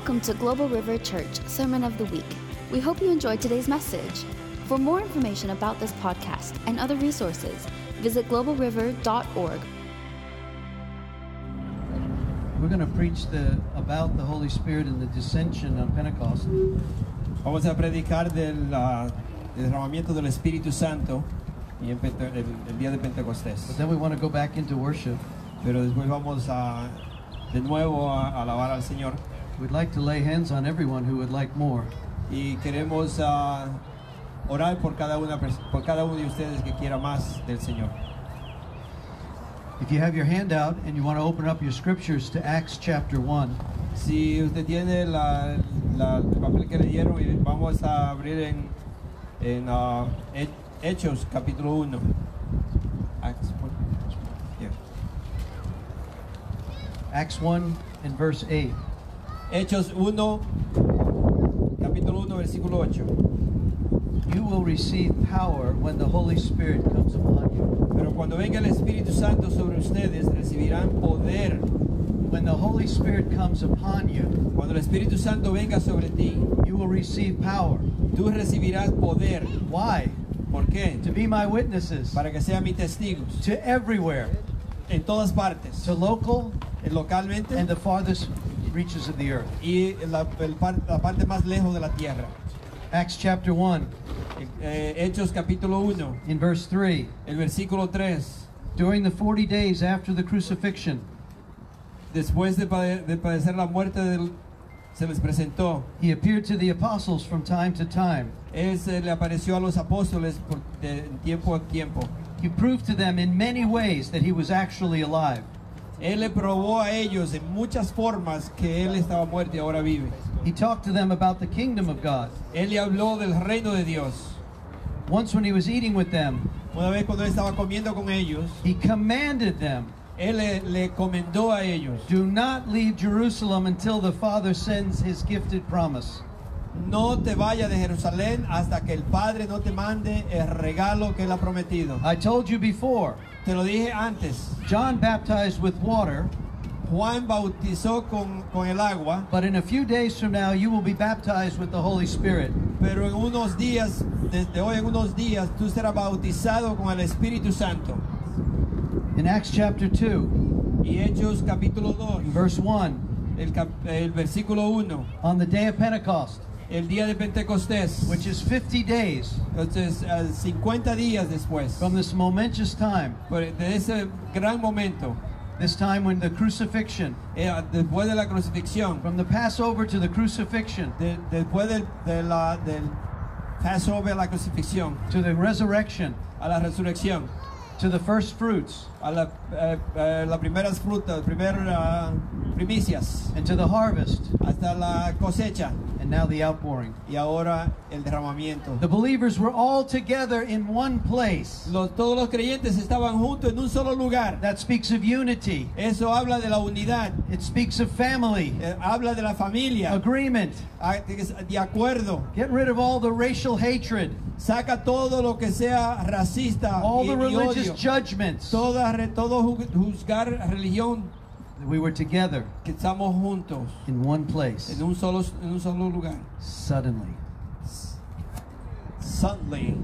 Welcome to Global River Church Sermon of the Week. We hope you enjoyed today's message. For more information about this podcast and other resources, visit globalriver.org. We're going to preach the about the Holy Spirit and the dissension on Pentecost. Vamos a predicar del ah, derramamiento del Espíritu Santo y en el, el día de Pentecostés. But then we want to go back into worship. Pero después vamos a de nuevo a, a alabar al Señor We'd like to lay hands on everyone who would like more. y queremos ah, orar por cada una por cada uno de ustedes que quiera más del Señor. If you have your hand out and you want to open up your scriptures to Acts chapter 1, Si usted tiene la, la- el papel que le dieron, y vamos a abrir en, en He- Hechos capítulo 1. Acts 1. Yeah. Acts 1 and verse 8. Hechos 1, capítulo 1, versículo 8. You will receive power when the Holy Spirit comes upon you. Pero cuando venga el Espíritu Santo sobre ustedes, recibirán poder. When the Holy Spirit comes upon you, Cuando el Espíritu Santo venga sobre ti, you will receive power. tú recibirás poder. Why? ¿Por qué? To be my witnesses Para que sean mis testigos. to everywhere, En todas partes. to local Localmente and the farthest reaches of the earth. y la, la parte más lejos de la tierra. Acts chapter 1 Eh, Hechos capítulo 1, in verse 3. el versículo 3. During the 40 days after the crucifixion, Después de, pade- de padecer la muerte, del- se les presentó. he appeared to the apostles from time to time. Él se le apareció a los apóstoles por, de tiempo a tiempo. He proved to them in many ways that he was actually alive. Él le probó a ellos en muchas formas que él estaba muerto y ahora vive. He talked to them about the kingdom of God. Él le habló del reino de Dios. Once, when he was eating with them, Una vez cuando él estaba comiendo con ellos, he commanded them él le, le comendó a ellos, do not leave Jerusalem until the Father sends his gifted promise. no te vayas de Jerusalén hasta que el Padre no te mande el regalo que él ha prometido. I told you before, Te lo dije antes, John baptized with water, Juan bautizó con, con el agua, but in a few days from now you will be baptized with the Holy Spirit. pero en unos días, desde hoy en unos días, tú serás bautizado con el Espíritu Santo. In Acts chapter 2, Y Hechos capítulo 2, verse 1, el, cap- el versículo 1. on the day of Pentecost, el día de Pentecostés, which is 50 days. Entonces eh, 50 días después. From this momentous time, de ese gran momento, this time when the crucifixion, eh, después de la crucifixión, from the Passover to the crucifixion. De- después del, de la, del Passover a la crucifixión, to the resurrection. A la resurrección, to the first fruits. A la, eh, eh, las primeras frutas, primeras ah, primicias, and to the harvest. Hasta la cosecha and now the outpouring. y ahora el derramamiento. The believers were all together in one place. Los- todos los creyentes estaban juntos en un solo lugar. That speaks of unity. Eso habla de la unidad, It speaks of family, eh, habla de la familia. agreement. Ah, de acuerdo. Get rid of all the racial hatred, Saca todo lo que sea racista all y, the y religious odio. judgments. Toda, todo ju- juzgar religión We were together. Que estamos juntos. In one place. en un solo, en un solo lugar. Suddenly. Suddenly,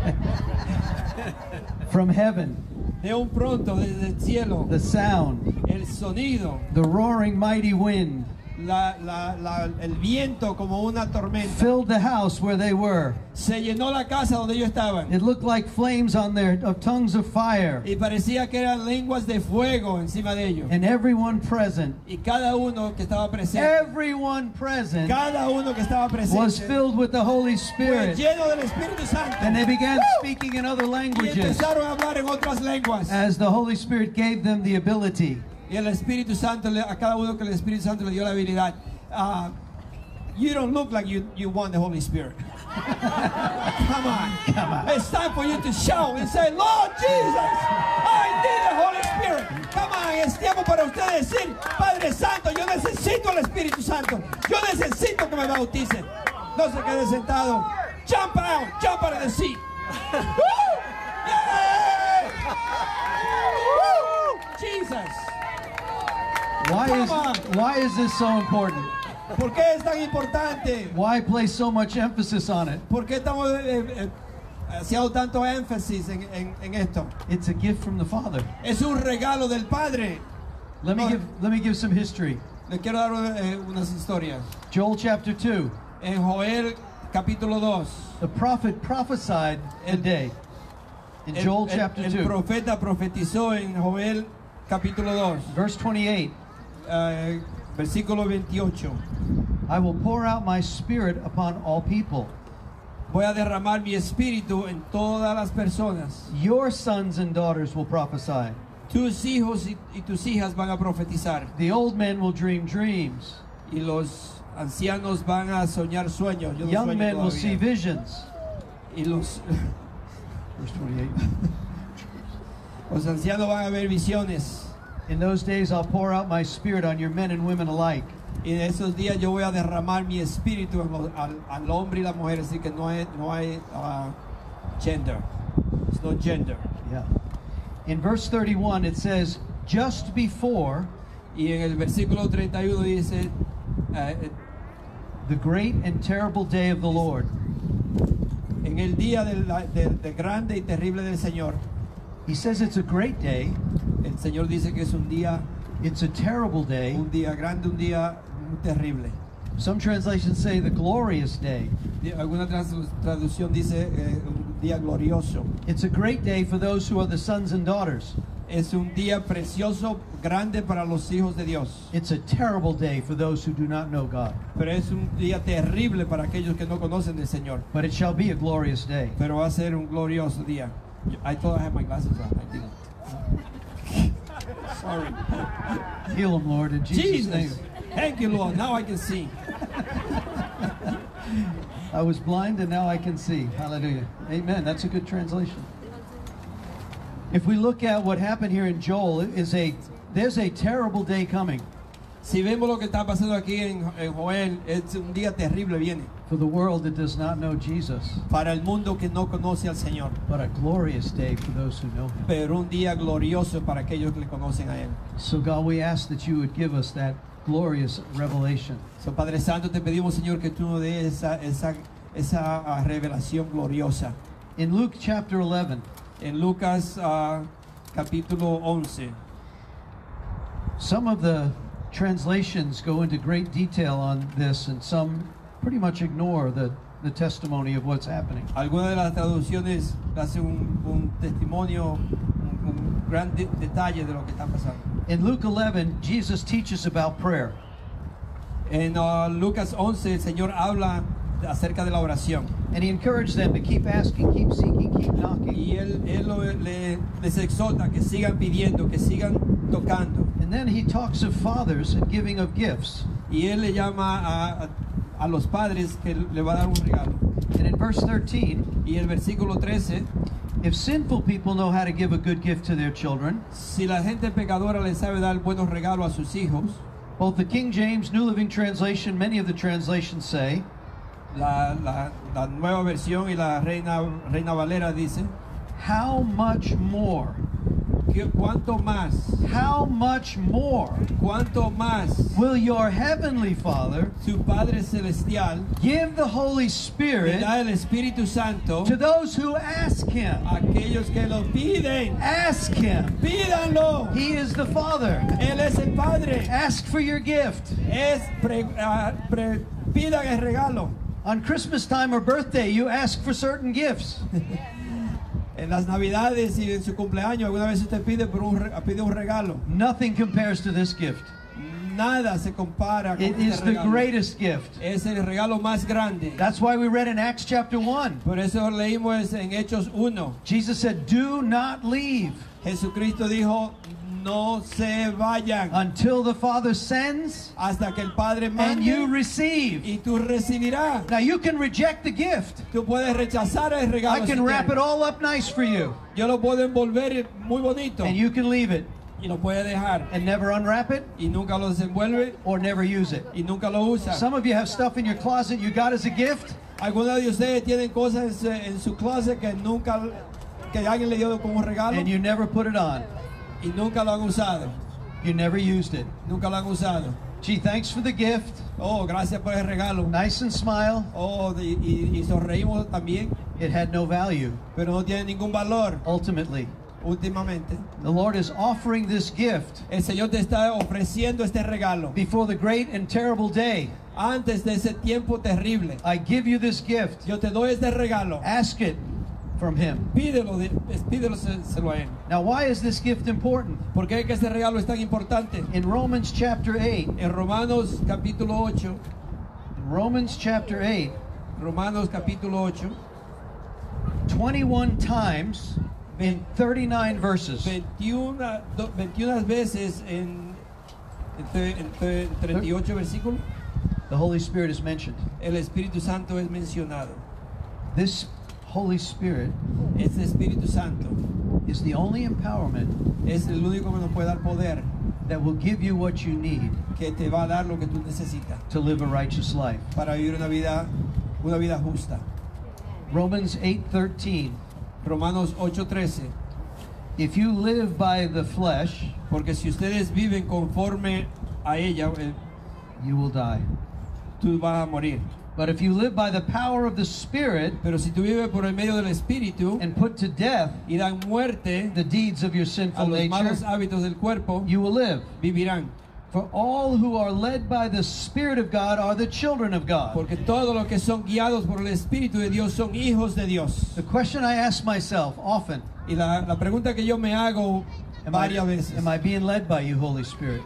From heaven, de un pronto desde el cielo, the sound, el sonido, the roaring mighty wind la, la- la- el viento como una tormenta, filled the house where they were. se llenó la casa donde ellos estaban It looked like flames on their of tongues of fire. y parecía que eran lenguas de fuego encima de ellos. And everyone present, Y cada uno que estaba presente, everyone present cada uno que estaba was presente filled with the Holy fue Spirit. lleno del Espíritu Santo. And they began speaking in other y languages empezaron a hablar en otras lenguas. as the Holy Spirit gave them the ability. Y el Espíritu Santo, a cada uno que el Espíritu Santo le dio la habilidad. Ah, you don't look like you, you want the Holy Spirit. Come on. It's time for you to shout and say, Lord Jesus, I need the Holy Spirit. Come on, es tiempo para usted decir, Padre Santo, yo necesito el Espíritu Santo. Yo necesito que me bauticen. No se quede sentado. Jump out, jump out of the seat. Woo! Yay! Woo! Jesus. Why is why is this so important? ¿Por qué es tan importante? Why place so much emphasis on it? ¿Por qué estamos eh, eh, haciendo tanto énfasis en, en- en esto? It's a gift from the Father. Es un regalo del Padre. Let me give let me give some history. Les quiero dar eh, unas historias. Joel chapter 2. En Joel capítulo 2, The prophet prophesied a day. In el, Joel el- chapter el 2, profeta profetizó en Joel capítulo 2, verse 28. Eh, versículo 28. I will pour out my spirit upon all people. Voy a derramar mi espíritu en todas las personas. Your sons and daughters will prophesy. Tus hijos y, y tus hijas van a profetizar. The old men will dream dreams. Y los ancianos van a soñar sueños. Yo no Young sueño men will todavía. see visions. Y los, Verse 28. los ancianos van a ver visiones. In those days I'll pour out my spirit on your men and women alike. Y en esos días yo voy a derramar mi espíritu en los- al, al hombre y la mujer. Así que no hay, no hay ah, gender. It's no gender. Yeah. In verse 31 it says, just before Y en el versículo 31 dice, eh, the great and terrible day of the Lord. en el día del, del- del grande y terrible del Señor, He says it's a great day. El Señor dice que es un día, It's a terrible day. un día grande, un día terrible. Some translations say the glorious day. Alguna traducción dice eh, un día glorioso. It's a great day for those who are the sons and daughters. Es un día precioso, grande para los hijos de Dios. It's a terrible day for those who do not know God. Pero es un día terrible para aquellos que no conocen del Señor. But it shall be a glorious day. Pero va a ser un glorioso día. I thought I had my glasses on. I didn't. Sorry. Heal them, Lord, in Jesus', name. Thank you, Lord. Now I can see. I was blind and now I can see. Hallelujah. Amen. That's a good translation. If we look at what happened here in Joel, is a there's a terrible day coming Si vemos lo que está pasando aquí en, en Joel, es un día terrible viene for the world that does not know Jesus, para el mundo que no conoce al Señor. but a glorious day for those who know him. Pero un día glorioso para aquellos que le conocen a Él. So God, we ask that you would give us that glorious revelation. So, Padre Santo, te pedimos, Señor, que tú nos des esa, esa, esa ah, revelación gloriosa. In Luke chapter 11, En Lucas ah, capítulo 11, some of the translations go into great detail on this and some pretty much ignore the, the testimony of what's happening. algunas de las traducciones hacen un, un testimonio, un, un gran de- detalle de lo que está pasando. In Luke 11, Jesus teaches about prayer. En ah, Lucas 11, el Señor habla acerca de la oración. And he encouraged them to keep asking, keep seeking, keep knocking. Y Él, él lo- le- les exhorta que sigan pidiendo, que sigan tocando. And then he talks of fathers and giving of gifts. Y Él le llama a, a- a los padres que le va a dar un regalo. And in verse 13, Y el versículo 13, if sinful people know how to give a good gift to their children, si la gente pecadora le sabe dar buenos regalos a sus hijos, both the King James, New Living Translation, many of the translations say, la, la- la nueva versión y la Reina, Reina Valera dice, how much more? Cuánto más, How much more cuánto más will your heavenly Father su Padre Celestial give the Holy Spirit da el Espíritu Santo to those who ask him? aquellos que lo piden. Ask him. Pídanlo. He is the Father. Él es el Padre. Ask for your gift. Es pre- ah, pre- pidan el regalo. On Christmas time or birthday, you ask for certain gifts. En las Navidades y en su cumpleaños, alguna vez usted pide, por un, pide un regalo. Nothing compares to this gift. Nada se compara con It este is the regalo. greatest gift. Es el regalo más grande. That's why we read in Acts chapter 1. Por eso leímos en Hechos 1. Jesus said, Do not leave Jesucristo dijo, no se vayan until the Father sends hasta que el Padre and you receive. y tú recibirás. Now you can reject the gift. Tú puedes rechazar el regalo. I si can wrap quieres. it all up nice for you. Yo lo puedo envolver muy bonito And you can leave it y lo puede dejar and never unwrap it y nunca lo desenvuelve or never use it. y nunca lo usa. Some of you have stuff in your closet you got as a gift Algunos de ustedes tienen cosas su, en su closet que nunca que alguien le dio como regalo and you never put it on. Y nunca lo han usado. You never used it. Nunca lo han usado. Gee, thanks for the gift. Oh, gracias por el regalo. Nice and smile. Oh, y, y, y sonreímos también, It had no value. pero no tiene ningún valor Ultimately, últimamente. the Lord is offering this gift El Señor te está ofreciendo este regalo. before the great and terrible day. Antes de ese tiempo terrible, I give you this gift. yo te doy este regalo. Ask it from Him. Pídelo, pídelo se- se lo a Él. Now, why is this gift important? ¿Por qué este regalo es tan importante? In Romans chapter 8, En Romanos capítulo 8, in Romans chapter 8, Romanos capítulo 8, 21 times in 39 verses. 21, do- 21 veces en, entre, entre 38 versículos, The Holy Spirit is mentioned. el Espíritu Santo es mencionado. This Holy Spirit Este Espíritu Santo is the only empowerment es el único que nos puede dar poder, that will give you what you need que te va a dar lo que tú necesitas to live a righteous life. para vivir una vida, una vida justa. Romans 8:13 Romanos 8:13. If you live by the flesh, Porque si ustedes viven conforme a ella, eh, you will die. tú vas a morir. But if you live by the power of the Spirit Pero si tú vives por el medio del Espíritu and put to death y dan muerte the deeds of your sinful los malos nature, hábitos del cuerpo, you will live. vivirán. For all who are led by the Spirit of God are the children of God. Porque todos los que son guiados por el Espíritu de Dios son hijos de Dios. The question I ask myself often Y la, la pregunta que yo me hago am I, varias veces, am I being led by you, Holy Spirit?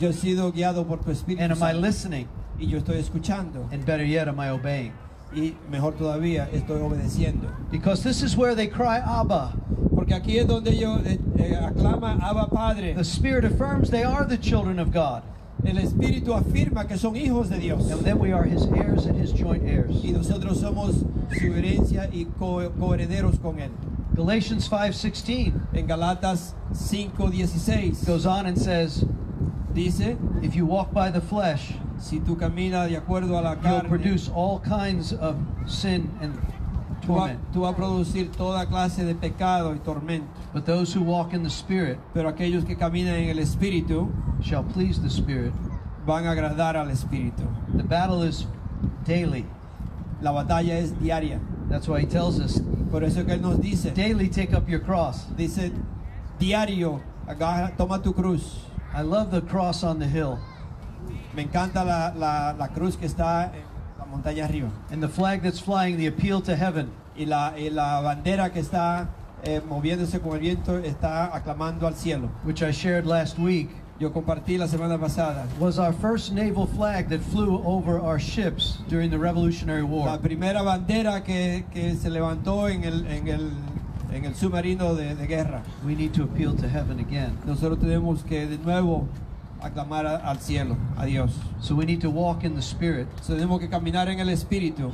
yo he sido guiado por tu Espíritu And am I listening? Y yo estoy escuchando And better yet, am I obeying? y mejor todavía estoy obedeciendo. Because this is where they cry, Abba. Porque aquí es donde ellos eh, eh, aclaman Abba Padre. The Spirit affirms they are the children of God. El Espíritu afirma que son hijos de Dios. And then we are His heirs and His joint heirs. Y nosotros somos su herencia y co- coherederos con Él. Galatians 5:16 En Galatas 5:16 goes on and says, dice, if you walk by the flesh, si tú caminas de acuerdo a la you'll carne, produce all kinds of sin and tú vas tú vas a producir toda clase de pecado y tormento. But those who walk in the Spirit Pero aquellos que caminan en el Espíritu shall please the Spirit. van a agradar al Espíritu. The battle is daily. La batalla es diaria. That's why He tells us, Por eso que Él nos dice, daily take up your cross. dice, diario, agarra, toma tu cruz. I love the cross on the hill Me encanta la, la, la cruz que está en la montaña arriba. and the flag that's flying, the appeal to heaven. Y la, y la bandera que está eh, moviéndose con el viento está aclamando al cielo. which I shared last week, Yo compartí la semana pasada. was our first naval flag that flew over our ships during the Revolutionary La War. primera bandera que, que se levantó en el, en el, en el submarino de, de guerra. We need to appeal to heaven again. Nosotros tenemos que de nuevo aclamar a- al cielo, a Dios. So we need to walk in the Spirit. So, tenemos que caminar en el Espíritu.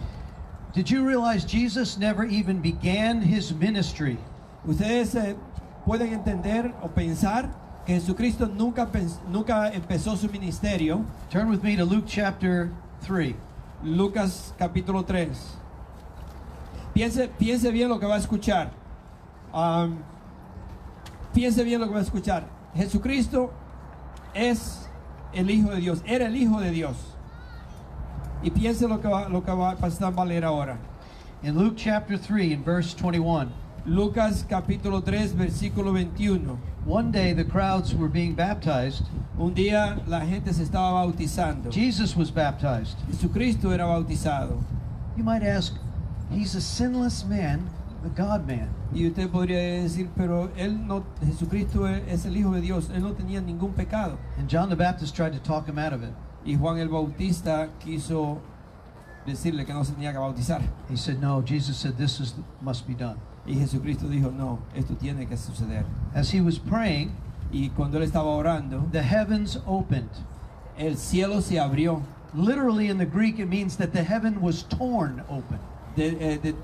Did you realize Jesus never even began his ministry Ustedes eh, pueden entender o pensar que Jesucristo nunca, empezó su ministerio. Turn with me to Luke chapter 3. Lucas capítulo 3. Piense, piense bien lo que va a escuchar. Am, piense bien lo que va a escuchar. Jesucristo es el Hijo de Dios, era el Hijo de Dios. Y piense lo que va, lo que va a pasar a valer ahora. In Luke chapter 3, in verse 21, Lucas capítulo 3, versículo 21. one day the crowds were being baptized. Un día la gente se estaba bautizando. Jesus was baptized. Jesucristo era bautizado. You might ask, he's a sinless man, the God man. Y usted podría decir, pero él no, Jesucristo es el Hijo de Dios, él no tenía ningún pecado. And John the Baptist tried to talk him out of it. Y Juan el Bautista quiso decirle que no se tenía que bautizar. He said, No, Jesus said this is, must be done. Y Jesucristo dijo, no, esto tiene que suceder. As he was praying, Y cuando él estaba orando, the heavens opened. el cielo se abrió. Literally in the Greek, it means that the heaven was torn open. De- eh, de-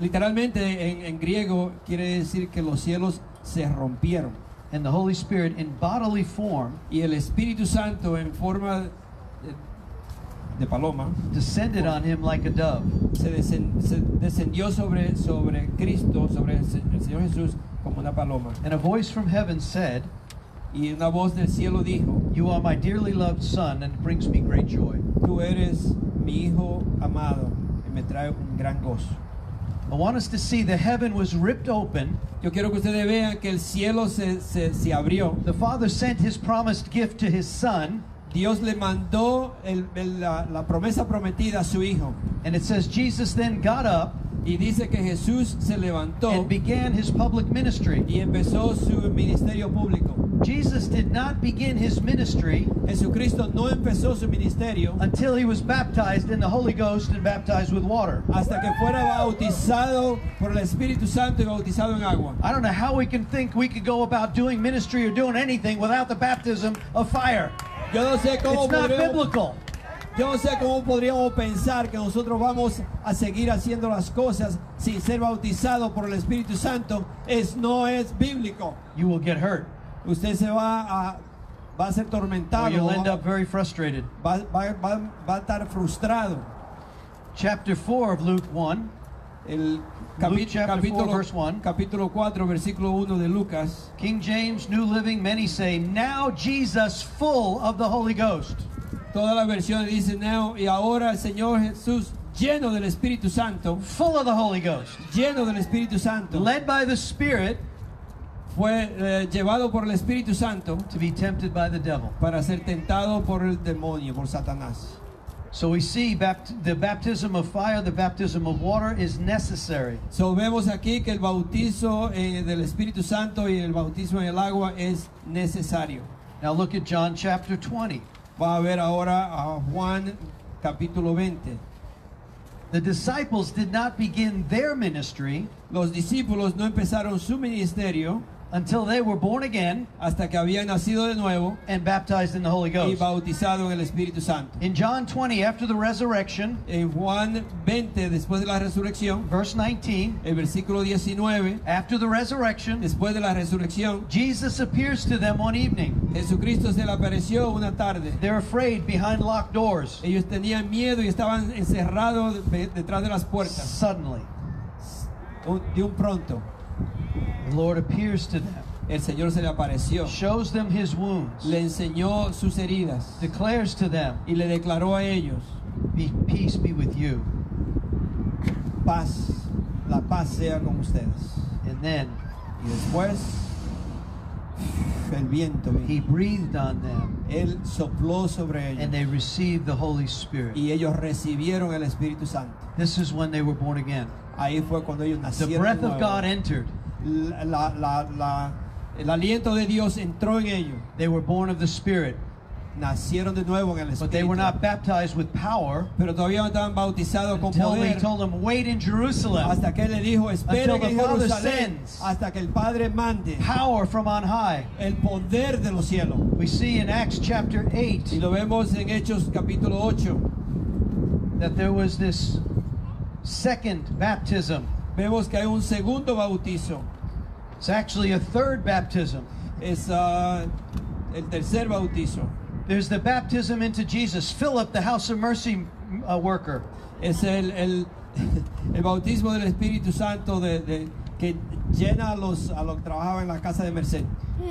literalmente en, en griego quiere decir que los cielos se rompieron. And the Holy Spirit, in bodily form, Y el Espíritu Santo en forma de, de paloma descended on him like a dove. se, desen- se descendió sobre, sobre Cristo, sobre el, el Señor Jesús como una paloma. And a voice from heaven said, Y una voz del cielo dijo, You are my dearly loved son, and it brings me great joy. tú eres mi hijo amado y me trae un gran gozo. I want us to see the heaven was ripped open. Yo quiero que ustedes vean que el cielo se, se, se abrió. The Father sent his promised gift to his son, Dios le mandó el- el- la, la promesa prometida a su hijo. and it says Jesus then got up Y dice que Jesús se levantó and began his public ministry. y empezó su ministerio público. Jesus did not begin his ministry Jesucristo no empezó su ministerio until he was baptized in the Holy Ghost and baptized with water. hasta que fuera bautizado por el Espíritu Santo y bautizado en agua. I don't know how we can think we could go about doing ministry or doing anything without the baptism of fire. Yo no sé cómo It's not biblical. yo no sé cómo podríamos pensar que nosotros vamos a seguir haciendo las cosas sin ser bautizado por el Espíritu Santo. Es no es bíblico. You will get hurt. Usted se va a va a ser Or tormentado, you'll end up very frustrated. va- va- va- va a estar frustrado. Chapter 4 of Luke 1. El Luke chapter 4, capítulo, verse 1. capítulo 4, versículo 1 de Lucas. King James, New Living, many say, Now Jesus, full of the Holy Ghost. Todas las versiones dicen, "Now", y ahora el Señor Jesús, lleno del Espíritu Santo, Full of the Holy Ghost. lleno del Espíritu Santo, Led by the Spirit fue eh, llevado por el Espíritu Santo to be tempted by the devil. para ser tentado por el demonio, por Satanás. So we see bapt- the baptism of fire, the baptism of water is necessary. So vemos aquí que el bautizo eh, del Espíritu Santo y el bautismo en el agua es necesario. Now look at John chapter 20. Va a ver ahora a Juan capítulo 20. The disciples did not begin their ministry Los discípulos no empezaron su ministerio until they were born again hasta que habían nacido de nuevo and baptized in the Holy y Ghost. bautizado en el Espíritu Santo. In John 20, after the resurrection, En Juan 20, después de la resurrección, verse 19, el versículo 19, after the resurrection, después de la resurrección, Jesus appears to them one evening. Jesucristo se le apareció una tarde. They're afraid behind locked doors. Ellos tenían miedo y estaban encerrados de- detrás de las puertas. Suddenly, Un- De un pronto, the Lord appears to them, el Señor se le apareció, shows them his wounds, le enseñó sus heridas declares to them, y le declaró a ellos, be, Peace be with you. paz, la paz sea con ustedes. And then Y después, el viento vino. he breathed on them, Él sopló sobre ellos. and they received the Holy Spirit. y ellos recibieron el Espíritu Santo. This is when they were born again. Ahí fue cuando ellos The nacieron. de breath of. God entered. La- la- la- el aliento de Dios entró en ellos. They were born of the Spirit, Nacieron de nuevo en el but they were Espíritu. not baptized with power Pero todavía no estaban bautizados con until he poder. told them, Wait in Jerusalem. Hasta que él le dijo, Until the en Father Jerusalén hasta que el Padre mande Power from on high. el poder de los cielos. We see in Acts chapter Y 8 lo vemos en Hechos capítulo 8. that there was this second baptism. Vemos que hay un segundo bautizo. It's actually a third baptism. Es ah, el tercer bautizo. There's the baptism into Jesus. Philip, the house of mercy uh, worker, Es el, el, el bautismo del Espíritu Santo de, de- que llena a los, a los que trabajaban en la casa de Merced.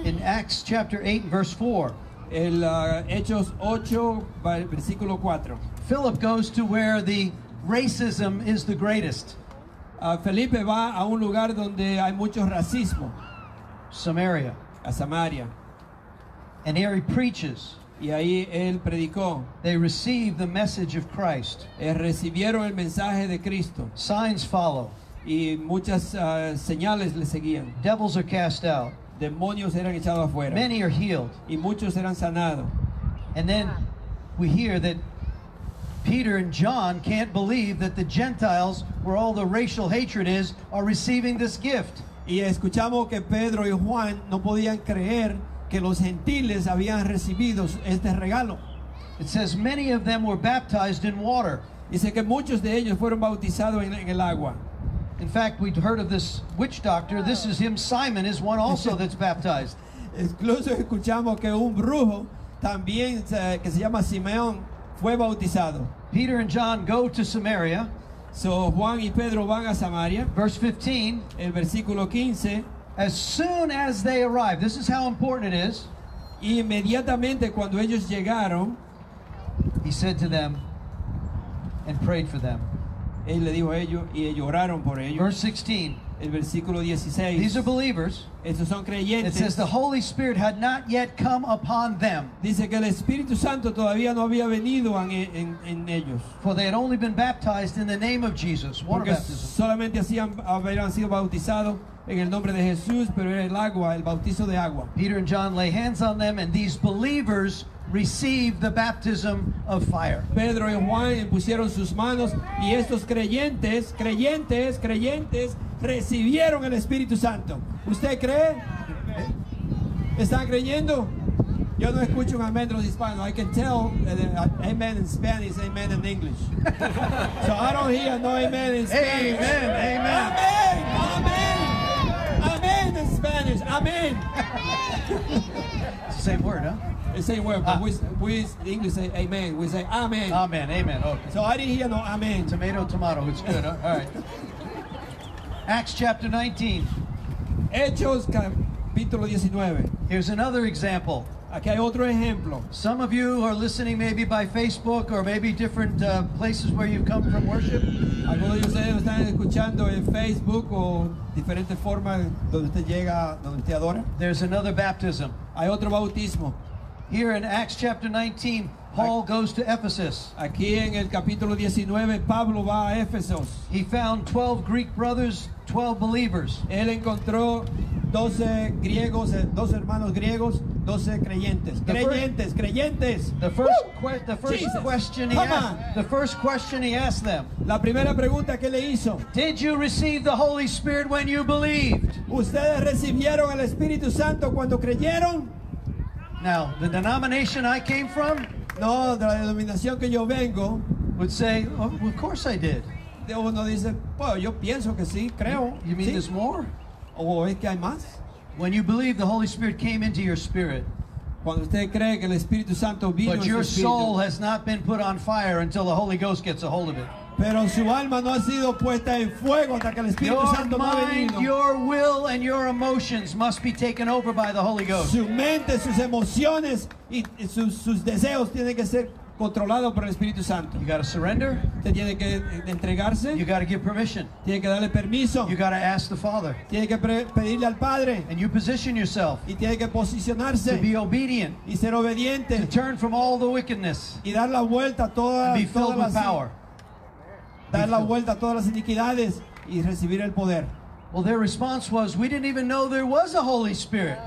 in Acts chapter 8, verse 4. El ah, Hechos 8, va- versículo 4. Philip goes to where the racism is the greatest Ah, Felipe va a un lugar donde hay mucho racismo, Samaria. a Samaria. And here he preaches. Y ahí él predicó. They receive the message of Christ. Eh, recibieron el mensaje de Cristo Signs follow. y muchas ah, señales le seguían. Devils are cast out. Demonios eran echados afuera Many are healed. y muchos eran sanados. And then we hear that Peter and John can't believe that the Gentiles, where all the racial hatred is, are receiving this gift. Y escuchamos que Pedro y Juan no podían creer que los gentiles habían recibido este regalo. It says many of them were baptized in water. Dice que muchos de ellos fueron bautizados en, en el agua. In fact, we'd heard of this witch doctor. This is him, Simon, is one also that's baptized. Incluso escuchamos que un brujo también eh, que se llama Simeón fue bautizado. Peter and John go to Samaria. So, Juan y Pedro van a Samaria. Verse 15 El versículo 15, As soon as they arrive, this is how important it is. Inmediatamente cuando ellos llegaron, he said to them and prayed for them. él le dijo a ellos y ellos oraron por ellos. Verse 16. El versículo 16. These are believers. Estos son It says the Holy Spirit had not yet come upon them, Dice que el Espíritu Santo todavía no había venido en, en- en ellos. for they had only been baptized in the name of Jesus. Water Porque baptism. solamente hacían, habían sido bautizados en el nombre de Jesús, pero era el agua, el bautizo de agua. Peter and John lay hands on them, and these believers received the baptism of fire. Pedro y Juan pusieron sus manos y estos creyentes, creyentes, creyentes, recibieron el Espíritu Santo. ¿Usted cree? ¿Están creyendo? Yo no escucho un amén de los hispanos. I can tell uh, amen in Spanish, amen in English. so I don't hear no amen in Spanish. Amen, amen. Amen, amen. Amen in Spanish, amen. Same word, huh? The same word, Ah. but we, we the English say amen. We say amen. Amen, amen. Okay. so I didn't hear no amen. Tomato, tomato. It's good. huh? All right. Acts chapter 19. Hechos capítulo 19. Here's another example. Aquí hay otro ejemplo. Some of you are listening maybe by Facebook or maybe different uh, places where you've come from worship. Algunos de ustedes están escuchando en Facebook o diferentes formas donde usted llega, donde usted adora. There's another baptism. Hay otro bautismo. Here in Acts chapter 19, Paul goes to Ephesus. Aquí en el capítulo 19, Pablo va a Éfesos. He found 12 Greek brothers, 12 believers. Él encontró 12 griegos, eh, 12 hermanos griegos, 12 creyentes. Creyentes, creyentes. The first, que- the first Jesus. question he Come asked, on. the first question he asked them, La primera pregunta que le hizo, did you receive the Holy Spirit when you believed? ¿ustedes recibieron el Espíritu Santo cuando creyeron? Now, the denomination I came from No, de la denominación que yo vengo, would say, oh, of course I did. uno dice, pues yo pienso que sí, creo. You mean sí. there's more? ¿O es que hay más? When you believe, the Holy Spirit came into your spirit, Cuando usted cree que el Espíritu Santo vino but en su your soul has not been put on fire until the Holy Ghost gets a hold of it. Pero su alma no ha sido puesta en fuego hasta que el Espíritu Your Santo no ha mind, venido. your will, and your emotions must be taken over by the Holy Ghost. Su mente, sus emociones y sus, sus deseos tienen que ser controlados por el Espíritu Santo. You got to surrender. Usted tiene que eh, entregarse, You got to give permission. tiene que darle permiso, You got to ask the Father. tiene que pedirle al Padre And you position yourself y tiene que to posicionarse be obedient, y ser to obediente turn from all the wickedness, y dar la vuelta a todas, and be filled todas with power. Dar la vuelta a todas las iniquidades y recibir el poder. Well, their response was, We didn't even know there was a Holy Spirit.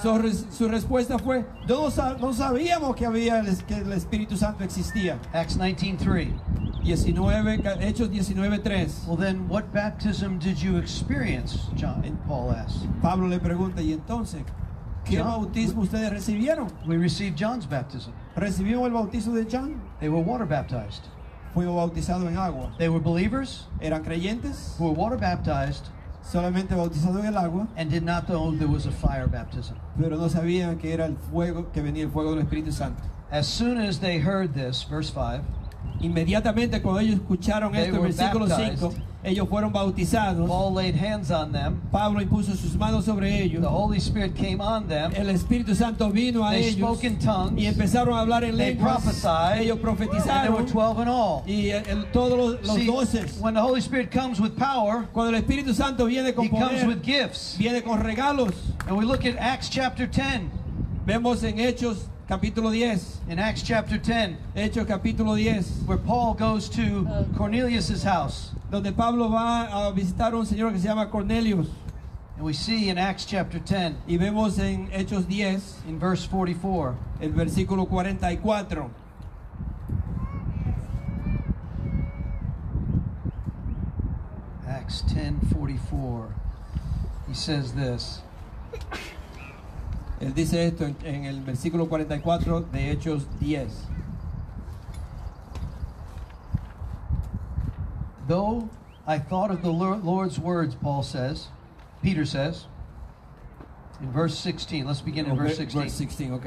Su, res- su respuesta fue, no, no sa- no sabíamos que había que el Espíritu Santo existía. Acts 19:3. 19, ca- Hechos 19.3. Well, then what baptism did you experience? John and Paul asked. Pablo le pregunta, ¿y entonces qué Ya. bautismo ustedes recibieron? We received John's baptism. ¿Recibimos el bautizo de John? They were water baptized. Fuimos bautizados en agua. They were believers ¿Eran creyentes? who were water baptized Solamente bautizados en el agua, and did not know there was a fire baptism. pero no sabían que era el fuego, que venía el fuego del Espíritu Santo. As soon as they heard this, verse 5, Inmediatamente cuando ellos escucharon They esto, en were versículo baptized. 5, ellos fueron bautizados. Paul laid hands on them. Pablo impuso sus manos sobre ellos. The Holy Spirit came on them. El Espíritu Santo vino a They ellos spoke in tongues. y empezaron a hablar en They lenguas. prophesied. Ellos And there were 12 in all. y el- todos los, doces. when the Holy Spirit comes with power, Cuando el Espíritu Santo viene con He comes with gifts. viene con regalos. And we look at Acts chapter 10. Vemos en Hechos capítulo 10, In Acts chapter 10, Hechos capítulo 10, where Paul goes to uh. Cornelius' house. donde Pablo va a visitar un señor que se llama Cornelius. And we see in Acts chapter 10, Y vemos en Hechos 10, in verse 44, el versículo 44. Acts 10 44, he says this. Él dice esto en, en el versículo 44 de Hechos 10. Though I thought of the Lor- Lord's words, Paul says, Peter says, in verse 16. Let's begin in verse 16. Verse 16, ok.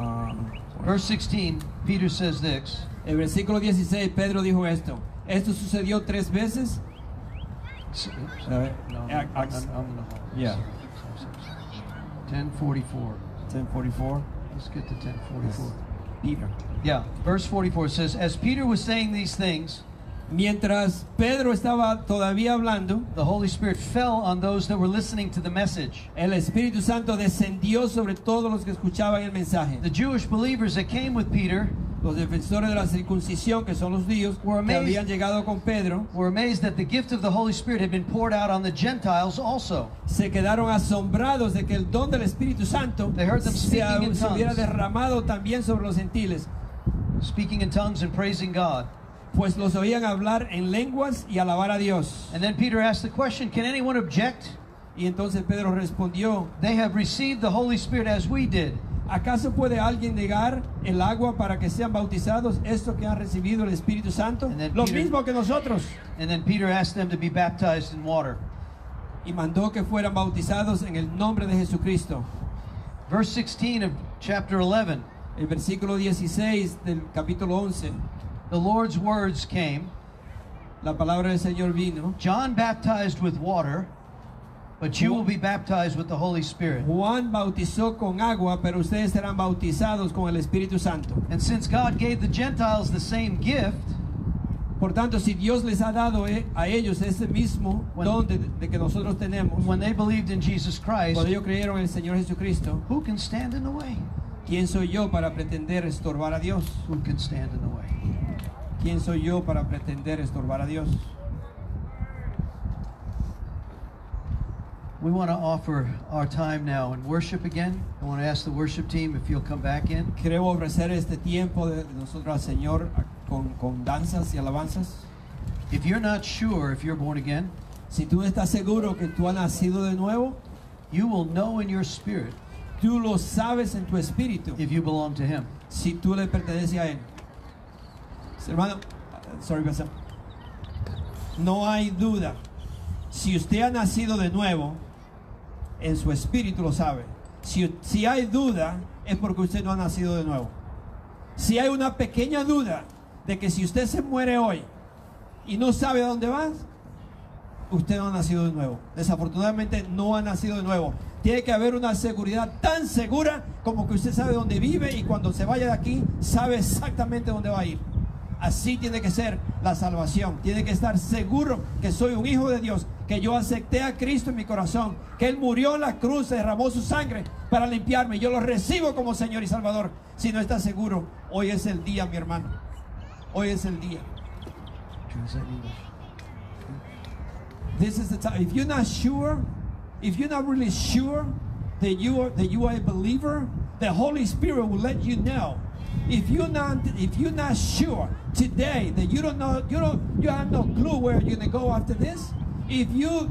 Ah, Verse 16, Peter says this. el versículo 16, Pedro dijo esto. Esto sucedió tres veces. Oops. A ver, No, no, no. Yeah. 1044. 1044. let's get to 1044. Peter. Yeah, verse 44 says, As Peter was saying these things, Mientras Pedro estaba todavía hablando, the Holy Spirit fell on those that were listening to the message. el Espíritu Santo descendió sobre todos los que escuchaban el mensaje. The Jewish believers that came with Peter Los defensores de la circuncisión, que son los judíos, Were que amazed. habían llegado con Pedro, were amazed that the gift of the Holy Spirit had been poured out on the Gentiles also. se quedaron asombrados de que el don del Espíritu Santo They heard them se, speaking in se hubiera tongues. derramado también sobre los gentiles, speaking in tongues and praising God. pues los oían hablar en lenguas y alabar a Dios. And then Peter asked the question Can anyone object? Y entonces Pedro respondió, They have received the Holy Spirit as we did. ¿Acaso puede alguien negar el agua para que sean bautizados estos que han recibido el Espíritu Santo? Lo Peter- mismo que nosotros. And then Peter asked them to be baptized in water. Y mandó que fueran bautizados en el nombre de Jesucristo. Verse 16 of chapter 11 El versículo 16 del capítulo 11, the Lord's words came la palabra del Señor vino. John baptized with water, but you will be baptized with the Holy Spirit. Juan bautizó con agua, pero ustedes serán bautizados con el Espíritu Santo. And since God gave the Gentiles the same gift, Por tanto, si Dios les ha dado eh, a ellos ese mismo don de, de que nosotros tenemos, when they believed in Jesus Christ, cuando ellos creyeron en el Señor Jesucristo, who can stand in the way? ¿quién soy yo para pretender estorbar a Dios? Who can stand in the way? ¿Quién soy yo para pretender estorbar a Dios? We want to offer our time now in worship again. I want to ask the worship team if you'll come back in. Queremos ofrecer este tiempo de nosotros al Señor con, con danzas y alabanzas. If you're not sure if you're born again, Si tú estás seguro que tú has nacido de nuevo, you will know in your spirit tú lo sabes en tu espíritu if you belong to Him. si tú le perteneces a Él. Hermano, sorry, pastor. no hay duda. Si usted ha nacido de nuevo, en su espíritu lo sabe. Si, si hay duda, es porque usted no ha nacido de nuevo. Si hay una pequeña duda de que si usted se muere hoy y no sabe a dónde va, usted no ha nacido de nuevo. Desafortunadamente no ha nacido de nuevo. Tiene que haber una seguridad tan segura como que usted sabe dónde vive y cuando se vaya de aquí sabe exactamente dónde va a ir. Así tiene que ser la salvación. Tiene que estar seguro que soy un hijo de Dios, que yo acepté a Cristo en mi corazón, que Él murió en la cruz, derramó su sangre para limpiarme. Yo lo recibo como Señor y Salvador. Si no está seguro, hoy es el día, mi hermano. Hoy es el día. This is the time. If you're not sure, if you're not really sure that you are that you are a believer, the Holy Spirit will let you know. If you're not if you're not sure today that you don't know you don't you have no clue where you're gonna go after this, if you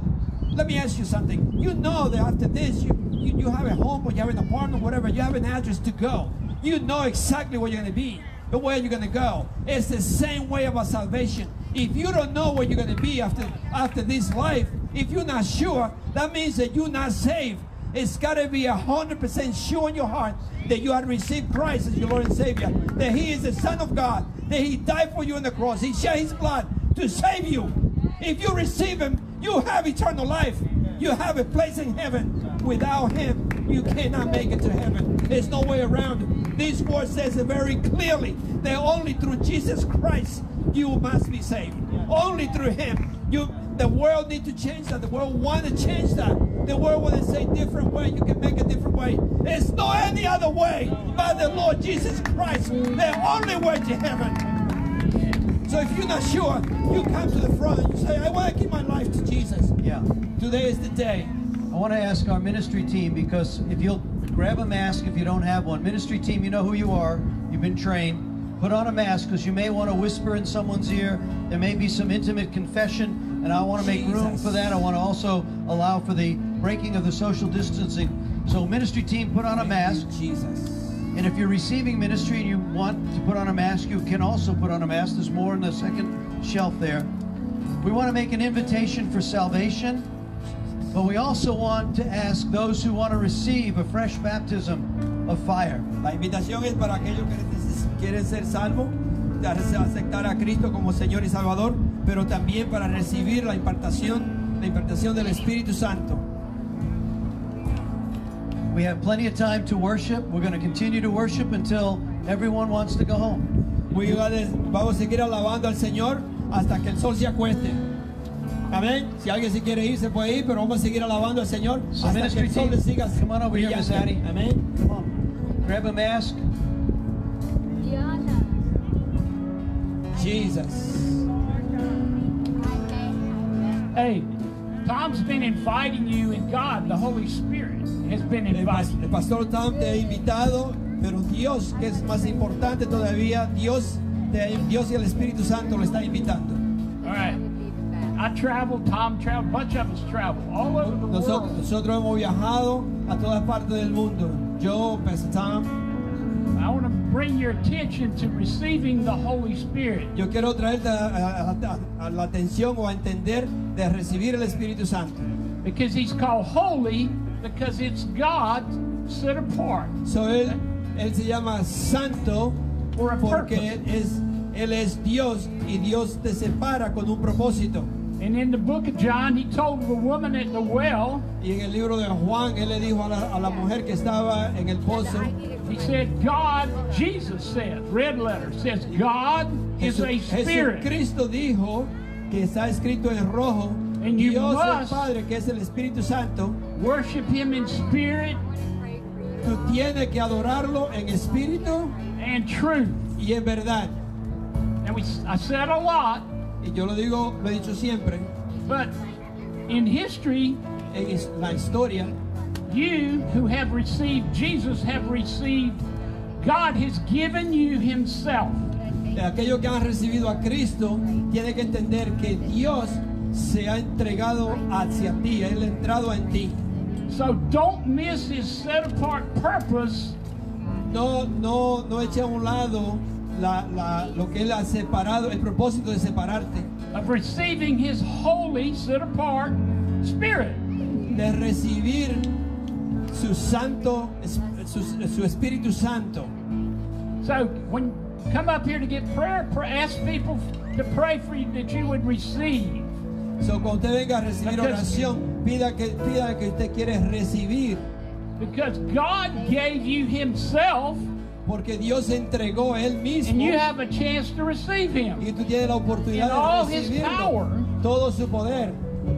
let me ask you something. You know that after this you, you, you have a home or you have an apartment, whatever, you have an address to go. You know exactly where you're gonna be, the way you're gonna go. It's the same way about salvation. If you don't know where you're gonna be after after this life, if you're not sure, that means that you're not saved. It's gotta be a hundred percent sure in your heart that you have received Christ as your Lord and Savior, that He is the Son of God, that He died for you on the cross, He shed His blood to save you. If you receive Him, you have eternal life. You have a place in heaven. Without Him, you cannot make it to heaven. There's no way around it. This word says it very clearly that only through Jesus Christ you must be saved. Only through Him. You, the world need to change that. The world want to change that. The world want to say different way. You can make a different way. There's no any other way but the Lord Jesus Christ. The only way to heaven. So if you're not sure, you come to the front and you say, I want to give my life to Jesus. Yeah. Today is the day. I want to ask our ministry team because if you'll grab a mask if you don't have one. Ministry team, you know who you are. You've been trained. Put on a mask because you may want to whisper in someone's ear. There may be some intimate confession, and I want to make room for that. I want to also allow for the breaking of the social distancing. So, ministry team, put on a mask. Jesus. And if you're receiving ministry and you want to put on a mask, you can also put on a mask. There's more in the second shelf there. We want to make an invitation for salvation, but we also want to ask those who want to receive a fresh baptism of fire. La invitación es para aquellos que quieren ser salvos, aceptar a Cristo como Señor y Salvador, pero también para recibir la impartación, la impartación del Espíritu Santo. We have plenty of time to worship. We're going to continue to worship until everyone wants to go home. Muy iguales, Vamos a seguir alabando al Señor hasta que el sol se acueste. Amén. Si alguien se quiere ir, se puede ir, pero vamos a seguir alabando al Señor So hasta que ministry el sol le team, siga come on over here, Miss brillando. Addie. Amén. Come on. Grab a mask. Jesus. Hey, Tom's been inviting you, and God, the Holy Spirit, has been inviting el you. pastor Tom te ha invitado, pero Dios, que es más importante todavía, Dios, te- Dios y el Espíritu Santo lo está invitando. All right. I traveled, Tom traveled, a bunch of us traveled all over the Nosotros, world. nosotros hemos viajado a todas partes del mundo. Yo, Pastor Tom, I want to bring your attention to receiving the Holy Spirit. yo quiero traerte a, a- a- la atención o a entender de recibir el Espíritu Santo. Because he's called holy because it's God set apart. So, él, él se llama Santo porque es, Él es Dios y Dios te separa con un propósito. And in the book of John, he told the woman at the well, Y en el libro de Juan, Él le dijo a la, a la mujer que estaba en el pozo, he said, God, Jesus said, red letter, says, God is a spirit. Jesucristo dijo que está escrito en rojo, And you Dios el must- Padre, que es el Espíritu Santo, Worship him in spirit tú tienes que adorarlo en espíritu and truth. y en verdad. And we, I said a lot, Y yo lo digo, lo he dicho siempre, but in history, en la historia, you who have received Jesus have received, God has given you himself. aquellos que han recibido a Cristo, tiene que entender que Dios se ha entregado hacia ti, Él ha entrado en ti. So don't miss his set apart purpose No, no, no eche a un lado la- la- lo que Él ha separado, el propósito de separarte, of receiving his holy, set apart spirit. de recibir su santo, su, su Espíritu Santo. So when you come up here to get prayer, pray, ask people to pray for you that you would receive. So, cuando usted venga a recibir oración, pida que, pida que usted quiere recibir, Because God gave you himself porque Dios entregó Él mismo and you have a chance to receive him. y tú tienes la oportunidad In all de his recibirlo, power. todo su poder.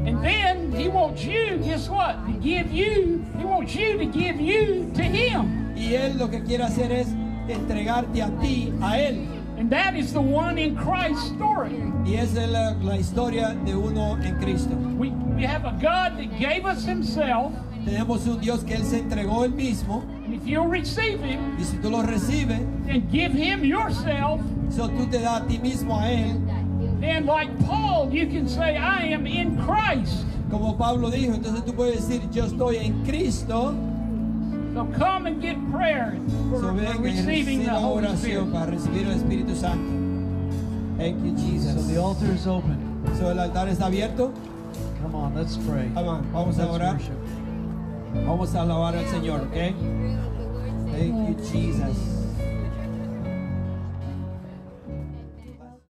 And then he wants you, guess what? To give you, he wants you to give you to him. Y Él lo que quiere hacer es entregarte a ti, a Él. And that is the one in Christ's story. Y esa es la, la historia de uno en Cristo. We, we have a God that gave us himself, Tenemos un Dios que Él se entregó Él mismo. You'll receive him Y si tú lo recibes, and give him yourself, so tú te das a ti mismo a Él. then like Paul, you can say, I am in Christ. Como Pablo dijo, entonces tú puedes decir, yo estoy en Cristo. So come and get prayer for, So for receiving the Holy Spirit. para recibir el Espíritu Santo. Thank you, So Jesus. the altar is open. So, el altar está abierto. Come on, let's pray. Come on, vamos a Let's orar. worship. Vamos a alabar al Señor, ¿ok? Thank you, Jesus.